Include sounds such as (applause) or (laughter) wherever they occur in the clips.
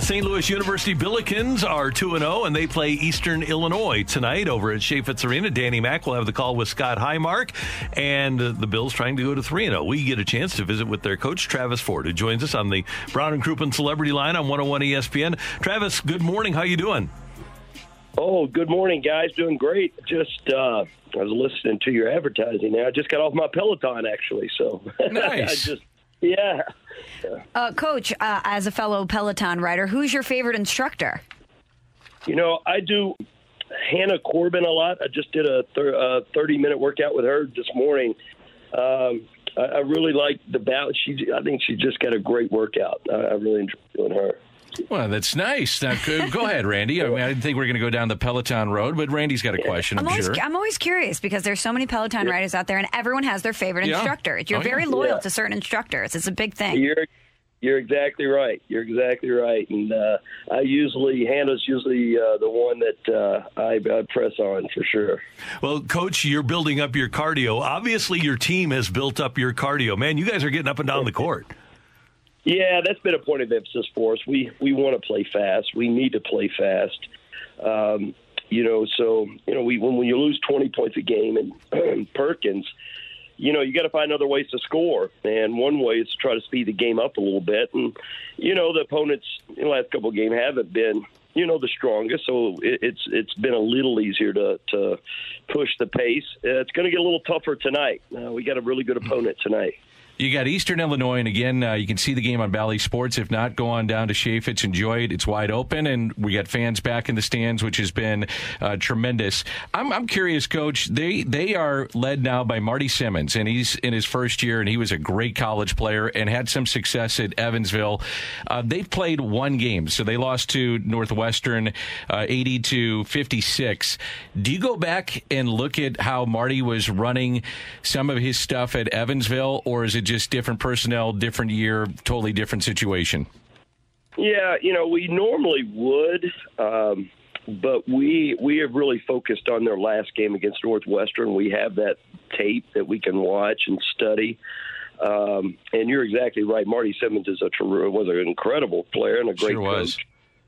St. Louis University Billikens are 2 0, and they play Eastern Illinois tonight over at Chaifetz Arena. Danny Mack will have the call with Scott Highmark, and the Bills trying to go to 3 0. We get a chance to visit with their coach, Travis Ford, who joins us on the Brown and Crouppen Celebrity Line on 101 ESPN. Travis, good morning. How you doing? Oh, good morning, guys. Doing great. Just uh, I was listening to your advertising. Now I just got off my Peloton, actually. So (laughs) nice. I just (laughs) yeah. Uh, Coach, uh, as a fellow Peloton rider, who's your favorite instructor? You know, I do Hannah Corbin a lot. I just did a thir- uh, 30 minute workout with her this morning. Um, I, I really like the bout. She, I think she just got a great workout. I, I really enjoy doing her. Well, that's nice. Now, go go ahead, Randy. I, mean, I didn't think we are going to go down the Peloton road, but Randy's got a question, I'm, I'm always, sure. I'm always curious because there's so many Peloton riders out there, and everyone has their favorite Yeah. instructor. You're Oh, yeah. very loyal Yeah. to certain instructors. It's a big thing. You're you're exactly right. You're exactly right. And uh, I usually Hannah's usually uh, the one that uh, I, I press on for sure. Well, Coach, you're building up your cardio. Obviously, your team has built up your cardio. Man, you guys are getting up and down the court. Yeah, that's been a point of emphasis for us. We we want to play fast. We need to play fast. Um, you know, so you know, we when, when you lose twenty points a game and (clears throat) Perkins, you know, you got to find other ways to score. And one way is to try to speed the game up a little bit. And you know, the opponents in the last couple of games haven't been you know the strongest, so it, it's it's been a little easier to to push the pace. Uh, it's going to get a little tougher tonight. Uh, we got a really good opponent tonight. You got Eastern Illinois, and again, uh, you can see the game on Bally Sports. If not, go on down to Chaifetz, enjoy it. It's wide open, and we got fans back in the stands, which has been uh, tremendous. I'm, I'm curious, Coach. They they are led now by Marty Simmons, and he's in his first year, and he was a great college player and had some success at Evansville. Uh, they've played one game, so they lost to Northwestern, uh, 80 to 56. Do you go back and look at how Marty was running some of his stuff at Evansville, or is it just different personnel, different year, totally different situation? Yeah, you know, we normally would, um, but we we have really focused on their last game against Northwestern. We have that tape that we can watch and study. Um, and you're exactly right. Marty Simmons is a was an incredible player and a great Sure was. coach.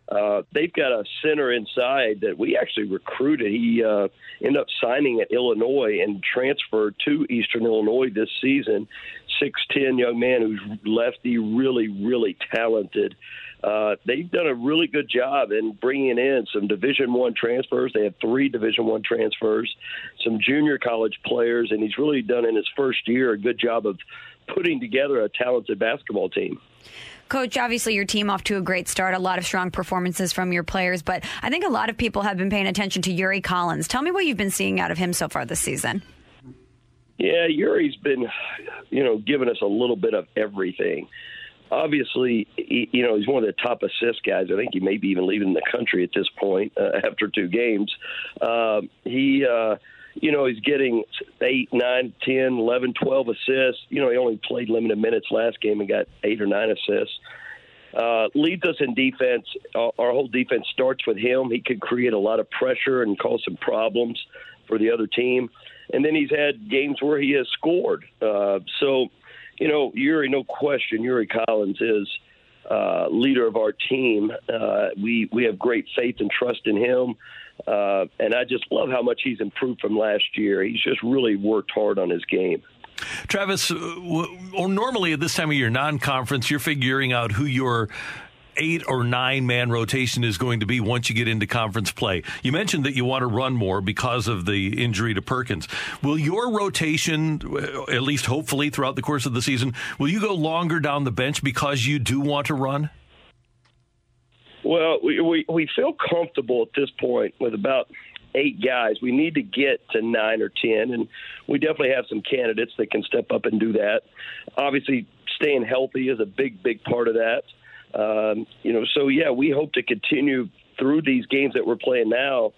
Uh, they've got a center inside that we actually recruited. He uh, ended up signing at Illinois and transferred to Eastern Illinois this season. Six ten young man who's lefty, really really talented. Uh, they've done a really good job in bringing in some Division One transfers. They have three Division One transfers, some junior college players, and he's really done in his first year a good job of putting together a talented basketball team. Coach, obviously your team off to a great start, a lot of strong performances from your players, but I think a lot of people have been paying attention to Yuri Collins. Tell me what you've been seeing out of him so far this season. Yeah, Yuri's been, you know, giving us a little bit of everything. Obviously, you know, he's one of the top assist guys. I think he may be even leaving the country at this point uh, (laughs) after two games. Um, he, uh, you know, he's getting eight, nine, ten, eleven, twelve assists. You know, he only played limited minutes last game and got eight or nine assists. Uh, leads us in defense. Our, our whole defense starts with him. He could create a lot of pressure and cause some problems for the other team. And then he's had games where he has scored. Uh, so, you know, Yuri, no question, Yuri Collins is uh, leader of our team. Uh, we we have great faith and trust in him, uh, and I just love how much he's improved from last year. He's just really worked hard on his game. Travis, uh, w- or normally at this time of year, non-conference, you're figuring out who your eight or nine man rotation is going to be once you get into conference play. You mentioned that you want to run more because of the injury to Perkins. Will your rotation, at least hopefully throughout the course of the season, will you go longer down the bench because you do want to run? Well, we, we, we feel comfortable at this point with about eight guys. We need to get to nine or ten, and we definitely have some candidates that can step up and do that. Obviously, staying healthy is a big, big part of that. Um, you know, so yeah, we hope to continue through these games that we're playing now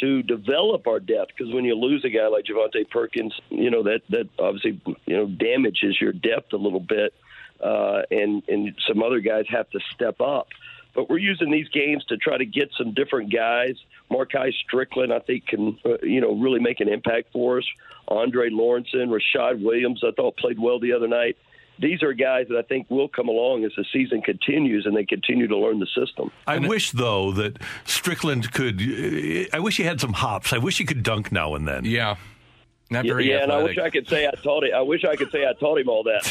to develop our depth because when you lose a guy like Javonte Perkins, you know that that obviously you know damages your depth a little bit, uh, and and some other guys have to step up. But we're using these games to try to get some different guys. Markai Strickland, I think, can uh, you know really make an impact for us. Andre Lawrenson, Rashad Williams, I thought played well the other night these are guys that I think will come along as the season continues and they continue to learn the system. I wish, though, that Strickland could. I wish he had some hops. I wish he could dunk now and then. Yeah. Not very yeah, athletic. and I wish I could say I taught him. I wish I could say I taught him all that. (laughs)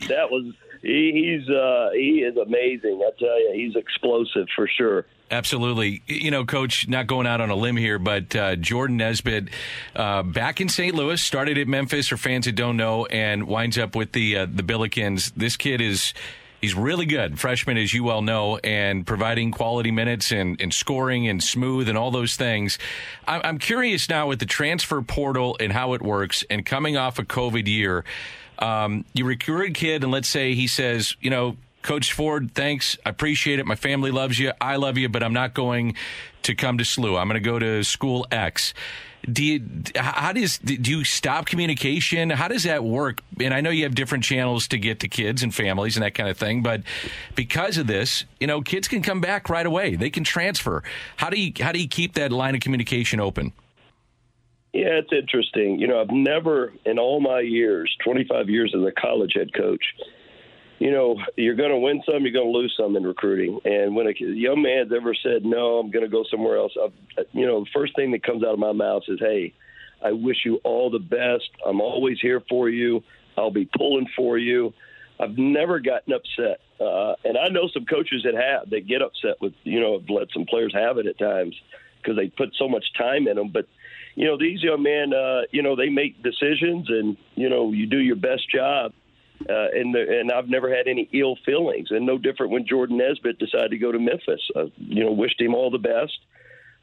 (laughs) that was he, he's uh, he is amazing. I tell you, he's explosive for sure. Absolutely. You know, Coach, not going out on a limb here, but uh, Jordan Nesbitt uh, back in St. Louis, started at Memphis for fans that don't know, and winds up with the uh, the Billikens. This kid is. He's really good, freshman, as you well know, and providing quality minutes and, and scoring and smooth and all those things. I'm curious now with the transfer portal and how it works, and coming off a COVID year, um, you recruit a kid, and let's say he says, you know, Coach Ford, thanks. I appreciate it. My family loves you. I love you, but I'm not going to come to SLU. I'm going to go to school X. Do you, how does, do you stop communication? How does that work? And I know you have different channels to get to kids and families and that kind of thing, but because of this, you know, kids can come back right away. They can transfer. How do you, how do you keep that line of communication open? Yeah, it's interesting. You know, I've never, in all my years, 25 years as a college head coach, you know, you're going to win some, you're going to lose some in recruiting. And when a young man's ever said, no, I'm going to go somewhere else, I've, you know, the first thing that comes out of my mouth is, hey, I wish you all the best. I'm always here for you. I'll be pulling for you. I've never gotten upset. Uh, and I know some coaches that have, that get upset with, you know, have let some players have it at times because they put so much time in them. But, you know, these young men, uh, you know, they make decisions and, you know, you do your best job uh, and the, and I've never had any ill feelings, and no different when Jordan Nesbitt decided to go to Memphis. Uh, you know, wished him all the best.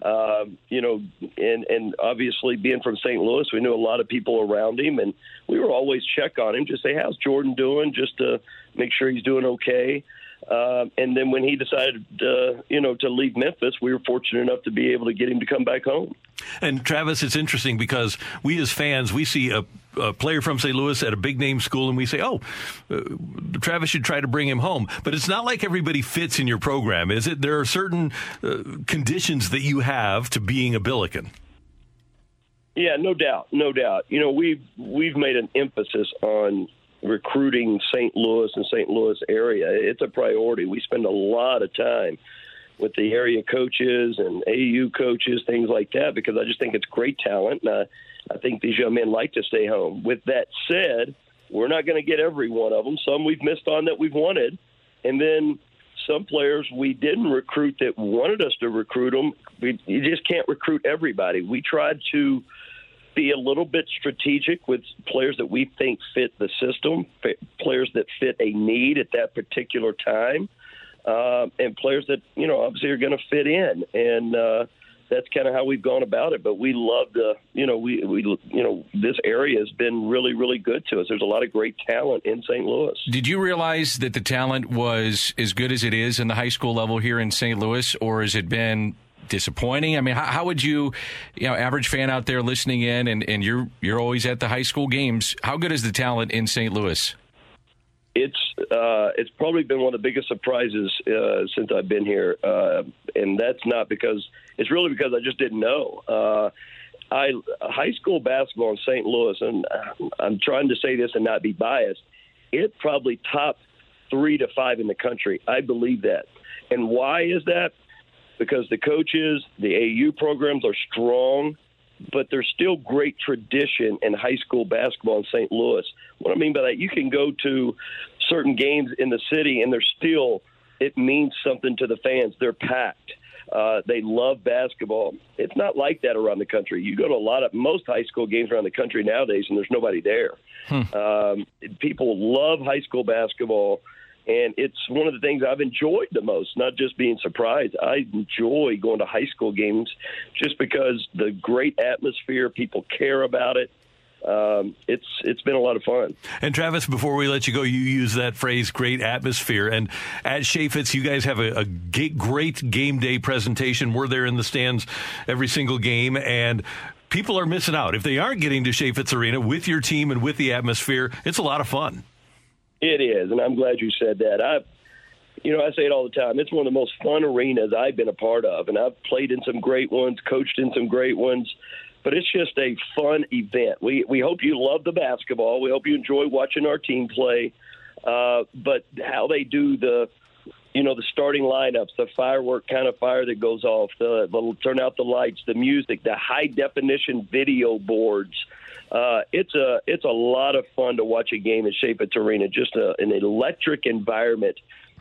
Uh, you know, and and obviously being from St. Louis, we knew a lot of people around him, and we were always check on him, just say, "How's Jordan doing?" Just to make sure he's doing okay. Uh, and then when he decided, uh, you know, to leave Memphis, we were fortunate enough to be able to get him to come back home. And Travis, it's interesting because we as fans, we see a, a player from St. Louis at a big name school, and we say, "Oh, uh, Travis should try to bring him home." But it's not like everybody fits in your program, is it? There are certain uh, conditions that you have to being a Billiken. Yeah, no doubt, no doubt. You know, we've we've made an emphasis on recruiting St. Louis and St. Louis area. It's a priority. We spend a lot of time with the area coaches and AAU coaches, things like that, because I just think it's great talent. And I, I think these young men like to stay home. With that said, we're not going to get every one of them. Some we've missed on that we've wanted. And then some players we didn't recruit that wanted us to recruit them. We, you just can't recruit everybody. We tried to be a little bit strategic with players that we think fit the system, players that fit a need at that particular time, uh, and players that you know obviously are going to fit in. And uh, that's kind of how we've gone about it. But we love the, you know, we we you know this area has been really really good to us. There's a lot of great talent in St. Louis. Did you realize that the talent was as good as it is in the high school level here in St. Louis, or has it been disappointing? I mean, how, how, would you, you know, average fan out there listening in, and, and you're you're always at the high school games. How good is the talent in St. Louis? It's uh, it's probably been one of the biggest surprises uh, since I've been here, uh, and that's not because it's really because I just didn't know. Uh, I high school basketball in St. Louis, and I'm trying to say this and not be biased. It probably top three to five in the country. I believe that. And why is that? Because the coaches, the AAU programs are strong, but there's still great tradition in high school basketball in St. Louis. What I mean by that, you can go to certain games in the city, and they're still it means something to the fans. They're packed. Uh, they love basketball. It's not like that around the country. You go to a lot of most high school games around the country nowadays, and there's nobody there. Hmm. Um, people love high school basketball, and it's one of the things I've enjoyed the most. Not just being surprised, I enjoy going to high school games just because the great atmosphere. People care about it um, it's it's been a lot of fun. And Travis, before we let you go, you use that phrase "great atmosphere." And at Chaifetz, you guys have a, a great game day presentation. We're there in the stands every single game, and people are missing out if they aren't getting to Chaifetz Arena with your team and with the atmosphere. It's a lot of fun. It is, and I'm glad you said that. I, you know, I say it all the time. It's one of the most fun arenas I've been a part of, and I've played in some great ones, coached in some great ones but it's just a fun event. We we hope you love the basketball. We hope you enjoy watching our team play. Uh, but how they do the you know the starting lineups, the firework kind of fire that goes off, the, the turn out the lights, the music, the high definition video boards. Uh, it's a it's a lot of fun to watch a game at Chaifetz Arena. Just a, an electric environment,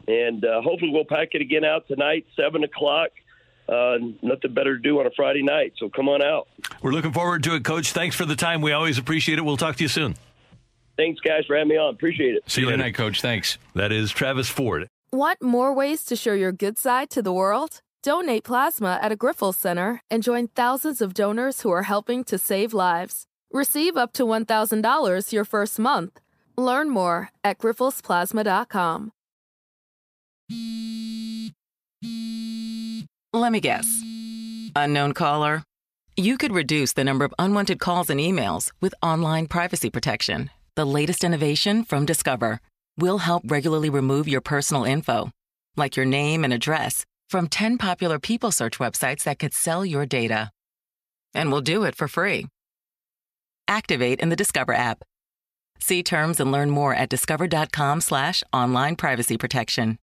and uh, hopefully we'll pack it again out tonight, seven o'clock uh, nothing better to do on a Friday night. So come on out. We're looking forward to it, Coach. Thanks for the time. We always appreciate it. We'll talk to you soon. Thanks, guys, for having me on. Appreciate it. See you tonight, Coach. Thanks. That is Travis Ford. Want more ways to show your good side to the world? Donate plasma at a Grifols Center and join thousands of donors who are helping to save lives. Receive up to $1,000 your first month. Learn more at grifolsplasma.com. Let me guess. Unknown caller? You could reduce the number of unwanted calls and emails with online privacy protection. The latest innovation from Discover will help regularly remove your personal info, like your name and address, from 10 popular people search websites that could sell your data. And we'll do it for free. Activate in the Discover app. See terms and learn more at discover.com slash online privacy protection.